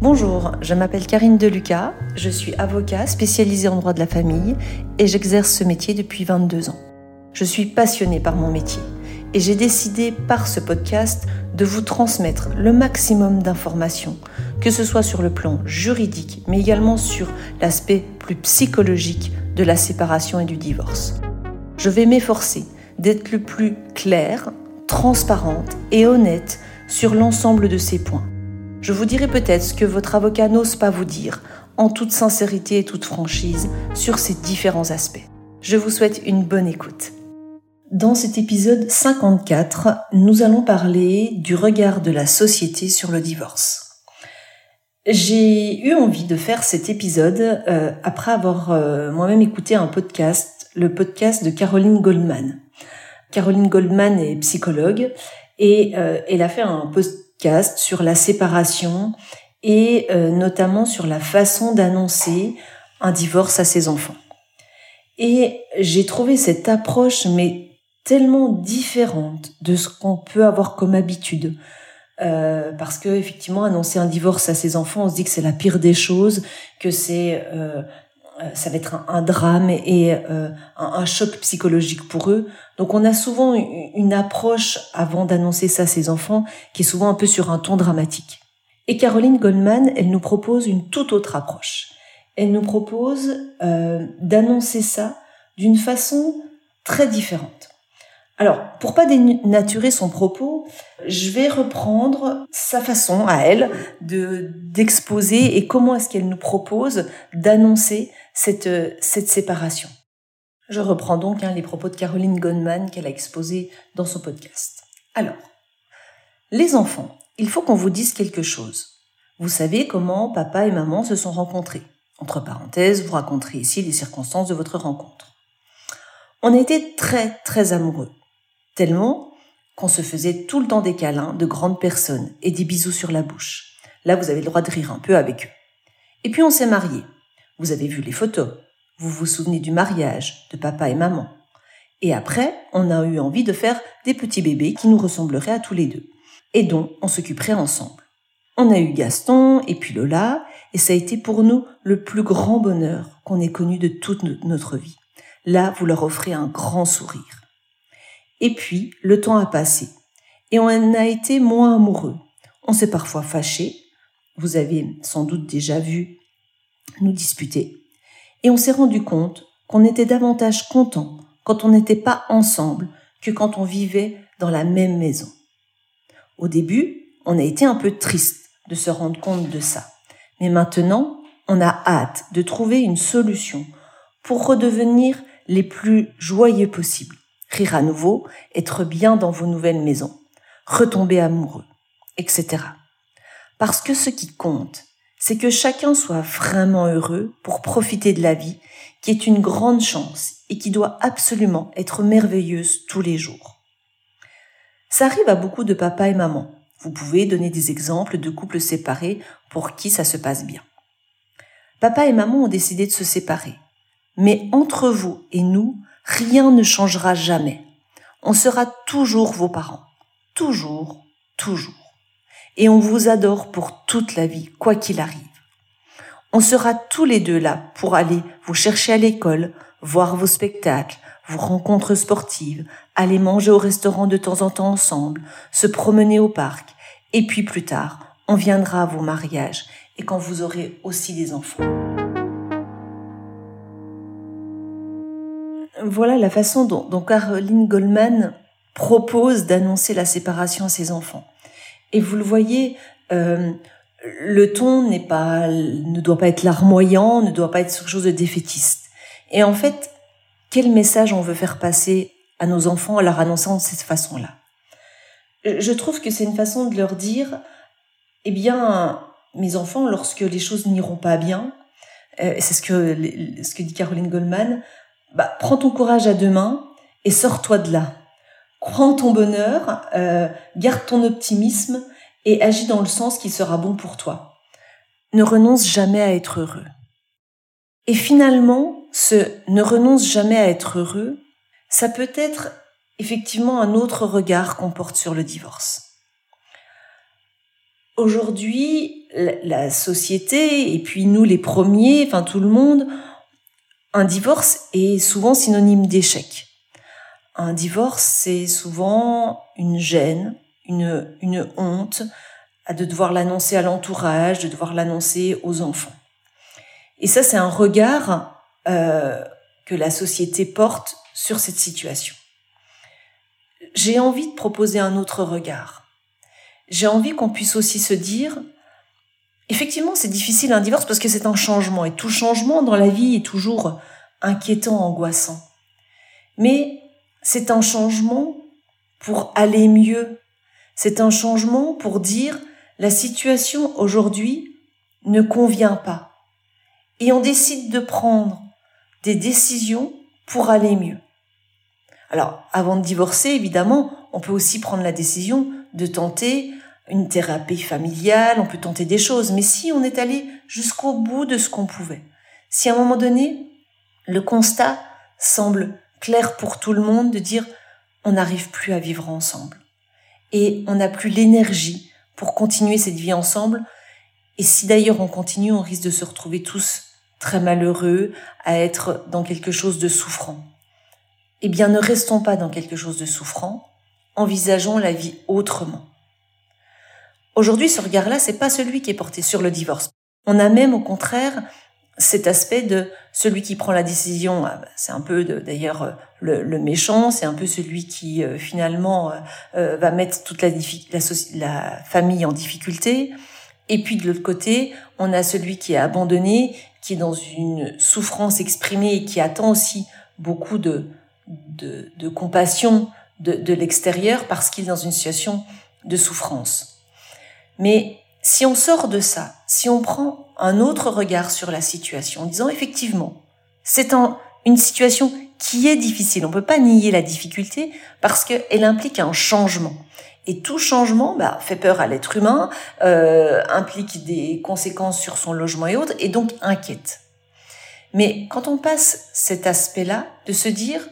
Bonjour, je m'appelle Karine Deluca, je suis avocat spécialisée en droit de la famille et j'exerce ce métier depuis 22 ans. Je suis passionnée par mon métier et j'ai décidé par ce podcast de vous transmettre le maximum d'informations, que ce soit sur le plan juridique, mais également sur l'aspect plus psychologique de la séparation et du divorce. Je vais m'efforcer d'être le plus claire, transparente et honnête sur l'ensemble de ces points. Je vous dirai peut-être ce que votre avocat n'ose pas vous dire, en toute sincérité et toute franchise, sur ces différents aspects. Je vous souhaite une bonne écoute. Dans cet épisode 54, nous allons parler du regard de la société sur le divorce. J'ai eu envie de faire cet épisode euh, après avoir euh, moi-même écouté un podcast, le podcast de Caroline Goldman. Caroline Goldman est psychologue et euh, elle a fait un podcast sur la séparation et notamment sur la façon d'annoncer un divorce à ses enfants. Et j'ai trouvé cette approche mais tellement différente de ce qu'on peut avoir comme habitude. Euh, parce que effectivement, annoncer un divorce à ses enfants, on se dit que c'est la pire des choses, que c'est euh, euh ça va être un, drame et euh, un, choc psychologique pour eux. Donc on a souvent une approche avant d'annoncer ça à ses enfants qui est souvent un peu sur un ton dramatique. Et Caroline Goldman, elle nous propose une toute autre approche. Elle nous propose euh, d'annoncer ça d'une façon très différente. Alors, pour pas dénaturer son propos, je vais reprendre sa façon à elle de d'exposer et comment est-ce qu'elle nous propose d'annoncer cette cette séparation. Je reprends donc hein, les propos de Caroline Goldman qu'elle a exposés dans son podcast. Alors, les enfants, il faut qu'on vous dise quelque chose. Vous savez comment papa et maman se sont rencontrés. Entre parenthèses, vous raconterez ici les circonstances de votre rencontre. On était très très amoureux tellement qu'on se faisait tout le temps des câlins de grandes personnes et des bisous sur la bouche. Là, vous avez le droit de rire un peu avec eux. Et puis on s'est mariés. Vous avez vu les photos. Vous vous souvenez du mariage de papa et maman. Et après, on a eu envie de faire des petits bébés qui nous ressembleraient à tous les deux. Et dont on s'occuperait ensemble. On a eu Gaston et puis Lola, et ça a été pour nous le plus grand bonheur qu'on ait connu de toute notre vie. Là, vous leur offrez un grand sourire. Et puis, le temps a passé. Et on a été moins amoureux. On s'est parfois fâché. Vous avez sans doute déjà vu nous disputer. Et on s'est rendu compte qu'on était davantage content quand on n'était pas ensemble que quand on vivait dans la même maison. Au début, on a été un peu triste de se rendre compte de ça. Mais maintenant, on a hâte de trouver une solution pour redevenir les plus joyeux possibles rire à nouveau, être bien dans vos nouvelles maisons, retomber amoureux, etc. Parce que ce qui compte, c'est que chacun soit vraiment heureux pour profiter de la vie, qui est une grande chance et qui doit absolument être merveilleuse tous les jours. Ça arrive à beaucoup de papas et mamans. Vous pouvez donner des exemples de couples séparés pour qui ça se passe bien. Papa et maman ont décidé de se séparer. Mais entre vous et nous, Rien ne changera jamais. On sera toujours vos parents. Toujours, toujours. Et on vous adore pour toute la vie, quoi qu'il arrive. On sera tous les deux là pour aller vous chercher à l'école, voir vos spectacles, vos rencontres sportives, aller manger au restaurant de temps en temps ensemble, se promener au parc. Et puis plus tard, on viendra à vos mariages et quand vous aurez aussi des enfants. voilà la façon dont, Caroline Goldman propose d'annoncer la séparation à ses enfants. Et vous le voyez, euh, le ton n'est pas, ne doit pas être larmoyant, ne doit pas être quelque chose de défaitiste. Et en fait, quel message on veut faire passer à nos enfants en leur annonçant de cette façon-là? Je trouve que c'est une façon de leur dire, eh bien, mes enfants, lorsque les choses n'iront pas bien, euh, c'est ce que, ce que dit Caroline Goldman, bah, prends ton courage à deux mains et sors-toi de là. Crois en ton bonheur, euh, garde ton optimisme et agis dans le sens qui sera bon pour toi. Ne renonce jamais à être heureux. Et finalement, ce ne renonce jamais à être heureux, ça peut être effectivement un autre regard qu'on porte sur le divorce. Aujourd'hui, la société, et puis nous les premiers, enfin tout le monde, un divorce est souvent synonyme d'échec. Un divorce, c'est souvent une gêne, une, honte, de devoir l'annoncer à l'entourage, de devoir l'annoncer aux enfants. Et ça, c'est un regard euh, que la société porte sur cette situation. J'ai envie de proposer un autre regard. J'ai envie qu'on puisse aussi se dire, effectivement, c'est difficile un divorce parce que c'est un changement et tout changement dans la vie est toujours inquiétant, angoissant. Mais c'est un changement pour aller mieux. C'est un changement pour dire la situation aujourd'hui ne convient pas. Et on décide de prendre des décisions pour aller mieux. Alors, avant de divorcer, évidemment, on peut aussi prendre la décision de tenter une thérapie familiale, on peut tenter des choses, mais si on est allé jusqu'au bout de ce qu'on pouvait, si à un moment donné, le constat semble clair pour tout le monde de dire on n'arrive plus à vivre ensemble et on n'a plus l'énergie pour continuer cette vie ensemble, et si d'ailleurs on continue, on risque de se retrouver tous très malheureux, à être dans quelque chose de souffrant. Eh bien, ne restons pas dans quelque chose de souffrant, envisageons la vie autrement. Aujourd'hui, ce regard-là, c'est pas celui qui est porté sur le divorce. On a même, au contraire, cet aspect de celui qui prend la décision, ah, bah, c'est un peu d'ailleurs euh, le, méchant, c'est un peu celui qui euh, finalement euh, va mettre toute la, famille en difficulté. Et puis de l'autre côté, on a celui qui est abandonné, qui est dans une souffrance exprimée et qui attend aussi beaucoup de, de, compassion de l'extérieur parce qu'il est dans une situation de souffrance. Mais si on sort de ça, si on prend un autre regard sur la situation en disant effectivement, c'est une situation qui est difficile, on ne peut pas nier la difficulté parce qu'elle implique un changement. Et tout changement bah, fait peur à l'être humain, euh, implique des conséquences sur son logement et autres, et donc inquiète. Mais quand on passe cet aspect-là, de se dire,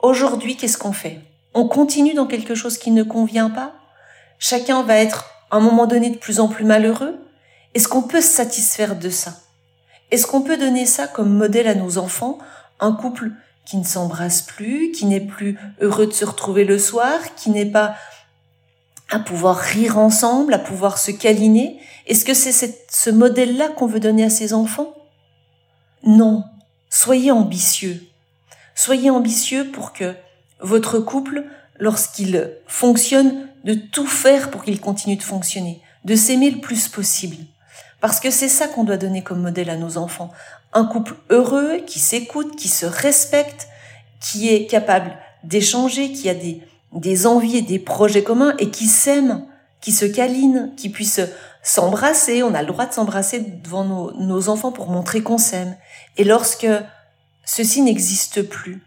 aujourd'hui, qu'est-ce qu'on fait? On continue dans quelque chose qui ne convient pas? Chacun va être à un moment donné de plus en plus malheureux? Est-ce qu'on peut se satisfaire de ça? Est-ce qu'on peut donner ça comme modèle à nos enfants? Un couple qui ne s'embrasse plus, qui n'est plus heureux de se retrouver le soir, qui n'est pas à pouvoir rire ensemble, à pouvoir se câliner? Est-ce que c'est ce modèle-là qu'on veut donner à ses enfants? Non. Soyez ambitieux. Soyez ambitieux pour que votre couple, lorsqu'il fonctionne, de tout faire pour qu'il continue de fonctionner, de s'aimer le plus possible. Parce que c'est ça qu'on doit donner comme modèle à nos enfants. Un couple heureux, qui s'écoute, qui se respecte, qui est capable d'échanger, qui a des, des envies et des projets communs et qui s'aime, qui se câline, qui puisse s'embrasser. On a le droit de s'embrasser devant nos, enfants pour montrer qu'on s'aime. Et lorsque ceci n'existe plus,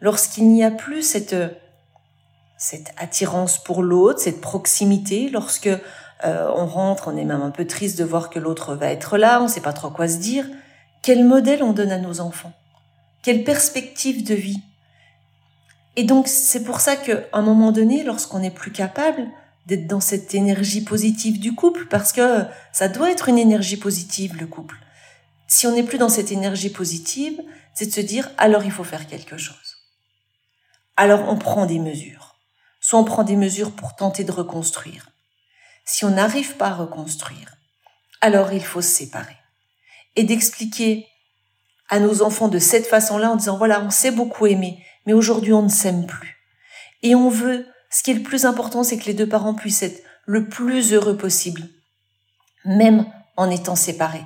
lorsqu'il n'y a plus cette cette attirance pour l'autre, cette proximité. Lorsque euh, on rentre, on est même un peu triste de voir que l'autre va être là, on ne sait pas trop quoi se dire. Quel modèle on donne à nos enfants? Quelle perspective de vie? Et donc c'est pour ça qu'à un moment donné, lorsqu'on n'est plus capable d'être dans cette énergie positive du couple, parce que ça doit être une énergie positive, le couple. Si on n'est plus dans cette énergie positive, c'est de se dire, alors il faut faire quelque chose. Alors on prend des mesures soit on prend des mesures pour tenter de reconstruire. Si on n'arrive pas à reconstruire, alors il faut se séparer. Et d'expliquer à nos enfants de cette façon-là en disant, voilà, on s'est beaucoup aimé, mais aujourd'hui on ne s'aime plus. Et on veut, ce qui est le plus important, c'est que les deux parents puissent être le plus heureux possible, même en étant séparés.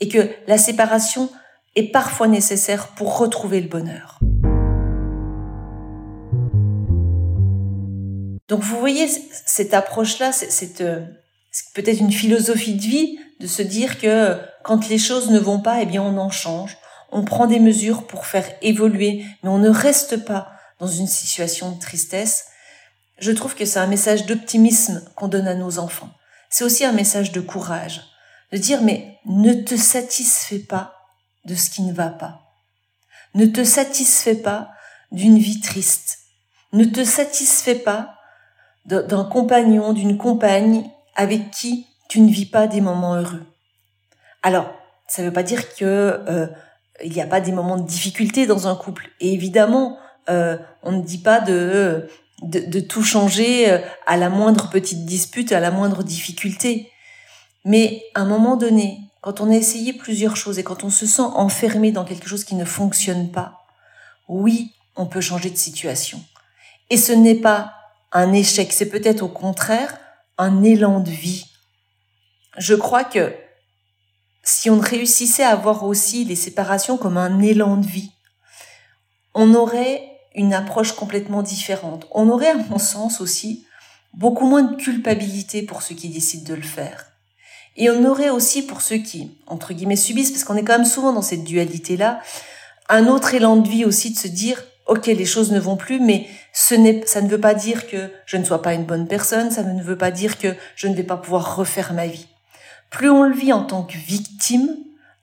Et que la séparation est parfois nécessaire pour retrouver le bonheur. Donc vous voyez cette approche-là, c'est euh, peut-être une philosophie de vie de se dire que quand les choses ne vont pas, eh bien on en change, on prend des mesures pour faire évoluer, mais on ne reste pas dans une situation de tristesse. Je trouve que c'est un message d'optimisme qu'on donne à nos enfants. C'est aussi un message de courage, de dire mais ne te satisfais pas de ce qui ne va pas. Ne te satisfais pas d'une vie triste. Ne te satisfais pas d'un compagnon, d'une compagne avec qui tu ne vis pas des moments heureux. Alors, ça ne veut pas dire que euh, il n'y a pas des moments de difficulté dans un couple. Et évidemment, euh, on ne dit pas de, de, de tout changer euh, à la moindre petite dispute, à la moindre difficulté. Mais à un moment donné, quand on a essayé plusieurs choses et quand on se sent enfermé dans quelque chose qui ne fonctionne pas, oui, on peut changer de situation. Et ce n'est pas un échec, c'est peut-être au contraire un élan de vie. Je crois que si on réussissait à voir aussi les séparations comme un élan de vie, on aurait une approche complètement différente. On aurait, à mon sens aussi, beaucoup moins de culpabilité pour ceux qui décident de le faire. Et on aurait aussi pour ceux qui, entre guillemets, subissent, parce qu'on est quand même souvent dans cette dualité-là, un autre élan de vie aussi de se dire, ok, les choses ne vont plus, mais ce n'est, ça ne veut pas dire que je ne sois pas une bonne personne, ça ne veut pas dire que je ne vais pas pouvoir refaire ma vie. Plus on le vit en tant que victime,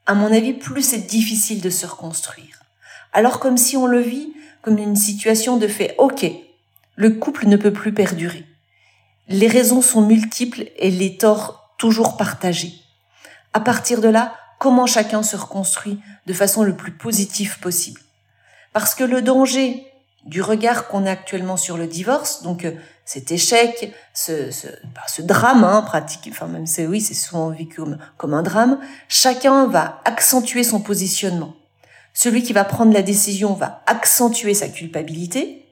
à mon avis, plus c'est difficile de se reconstruire. Alors comme si on le vit comme une situation de fait, ok, le couple ne peut plus perdurer. Les raisons sont multiples et les torts toujours partagés. À partir de là, comment chacun se reconstruit de façon le plus positive possible. Parce que le danger du regard qu'on a actuellement sur le divorce, donc euh, cet échec, ce, ce, bah, ce drame hein, pratique, enfin même c'est oui, c'est souvent vécu comme, comme un drame, chacun va accentuer son positionnement. Celui qui va prendre la décision va accentuer sa culpabilité.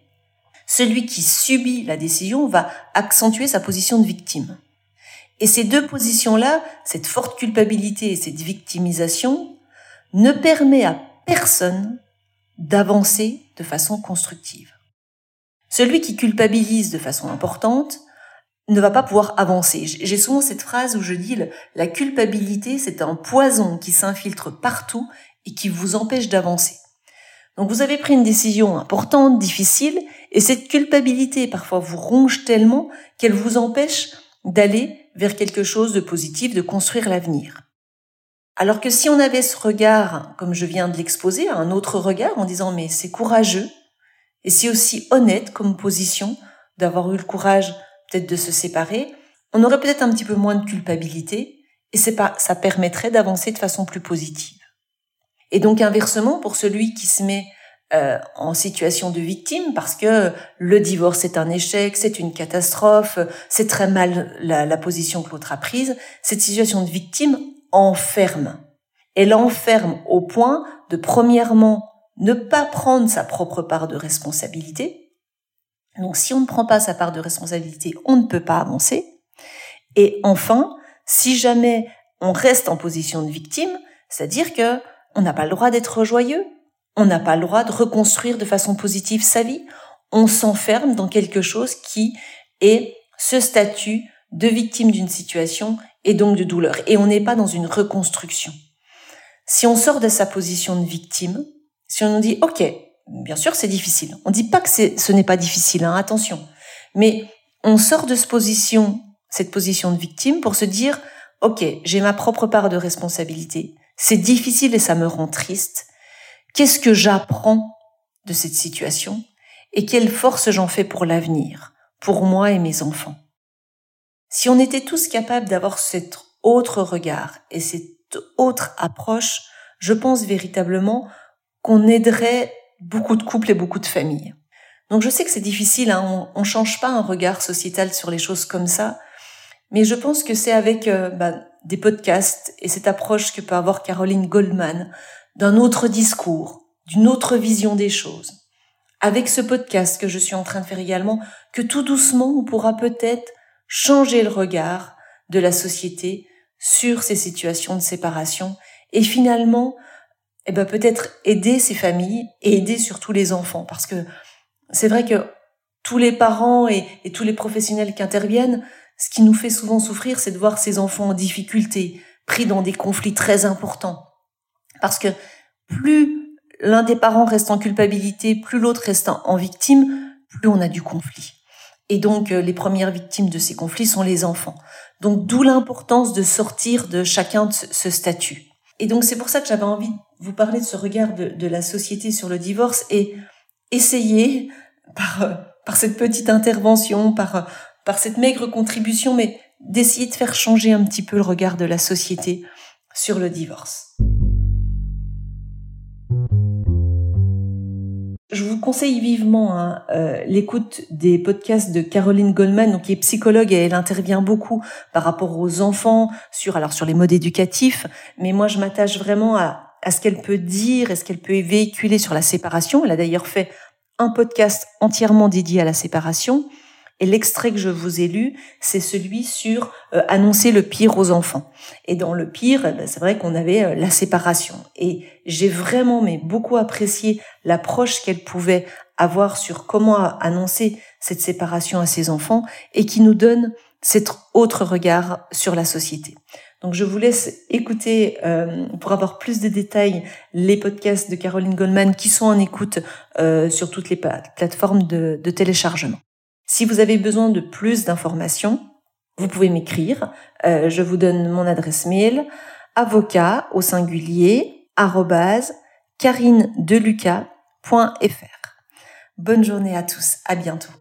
Celui qui subit la décision va accentuer sa position de victime. Et ces deux positions-là, cette forte culpabilité et cette victimisation, ne permet à personne d'avancer de façon constructive. Celui qui culpabilise de façon importante ne va pas pouvoir avancer. J'ai souvent cette phrase où je dis la culpabilité, c'est un poison qui s'infiltre partout et qui vous empêche d'avancer. Donc vous avez pris une décision importante, difficile, et cette culpabilité parfois vous ronge tellement qu'elle vous empêche d'aller vers quelque chose de positif, de construire l'avenir. Alors que si on avait ce regard, comme je viens de l'exposer, un autre regard en disant mais c'est courageux et c'est aussi honnête comme position d'avoir eu le courage peut-être de se séparer, on aurait peut-être un petit peu moins de culpabilité et c'est pas, ça permettrait d'avancer de façon plus positive. Et donc inversement, pour celui qui se met euh, en situation de victime parce que le divorce est un échec, c'est une catastrophe, c'est très mal la, la position que l'autre a prise, cette situation de victime enferme. Elle enferme au point de, premièrement, ne pas prendre sa propre part de responsabilité. Donc, si on ne prend pas sa part de responsabilité, on ne peut pas avancer. Et enfin, si jamais on reste en position de victime, c'est-à-dire que on n'a pas le droit d'être joyeux, on n'a pas le droit de reconstruire de façon positive sa vie, on s'enferme dans quelque chose qui est ce statut de victime d'une situation et donc de douleur. Et on n'est pas dans une reconstruction. Si on sort de sa position de victime, si on nous dit, OK, bien sûr c'est difficile. On ne dit pas que ce n'est pas difficile, hein, attention. Mais on sort de cette position, cette position de victime pour se dire, OK, j'ai ma propre part de responsabilité. C'est difficile et ça me rend triste. Qu'est-ce que j'apprends de cette situation et quelle force j'en fais pour l'avenir, pour moi et mes enfants? Si on était tous capables d'avoir cet autre regard et cette autre approche, je pense véritablement qu'on aiderait beaucoup de couples et beaucoup de familles. Donc je sais que c'est difficile, hein, on ne change pas un regard sociétal sur les choses comme ça, mais je pense que c'est avec euh, bah, des podcasts et cette approche que peut avoir Caroline Goldman d'un autre discours, d'une autre vision des choses. Avec ce podcast que je suis en train de faire également, que tout doucement on pourra peut-être changer le regard de la société sur ces situations de séparation et finalement, eh ben peut-être aider ces familles et aider surtout les enfants parce que c'est vrai que tous les parents et, et tous les professionnels qui interviennent, ce qui nous fait souvent souffrir, c'est de voir ces enfants en difficulté, pris dans des conflits très importants. Parce que plus l'un des parents reste en culpabilité, plus l'autre reste en victime, plus on a du conflit. Et donc, euh, les premières victimes de ces conflits sont les enfants. Donc, d'où l'importance de sortir de chacun de ce statut. Et donc, c'est pour ça que j'avais envie de vous parler de ce regard de, la société sur le divorce et essayer, par, euh, par cette petite intervention, par, par cette maigre contribution, mais d'essayer de faire changer un petit peu le regard de la société sur le divorce. Je vous conseille vivement hein, euh, l'écoute des podcasts de Caroline Goldman, donc qui est psychologue et elle intervient beaucoup par rapport aux enfants sur alors sur les modes éducatifs. Mais moi, je m'attache vraiment à, à ce qu'elle peut dire et ce qu'elle peut véhiculer sur la séparation. Elle a d'ailleurs fait un podcast entièrement dédié à la séparation. Et l'extrait que je vous ai lu, c'est celui sur euh, annoncer le pire aux enfants. Et dans le pire, eh ben, c'est vrai qu'on avait euh, la séparation. Et j'ai vraiment mais beaucoup apprécié l'approche qu'elle pouvait avoir sur comment annoncer cette séparation à ses enfants et qui nous donne cet autre regard sur la société. Donc je vous laisse écouter euh, pour avoir plus de détails les podcasts de Caroline Goldman qui sont en écoute sur toutes les plateformes de téléchargement. Si vous avez besoin de plus d'informations, vous pouvez m'écrire. Euh, je vous donne mon adresse mail avocat au singulier carinedeluca.fr. Bonne journée à tous, à bientôt.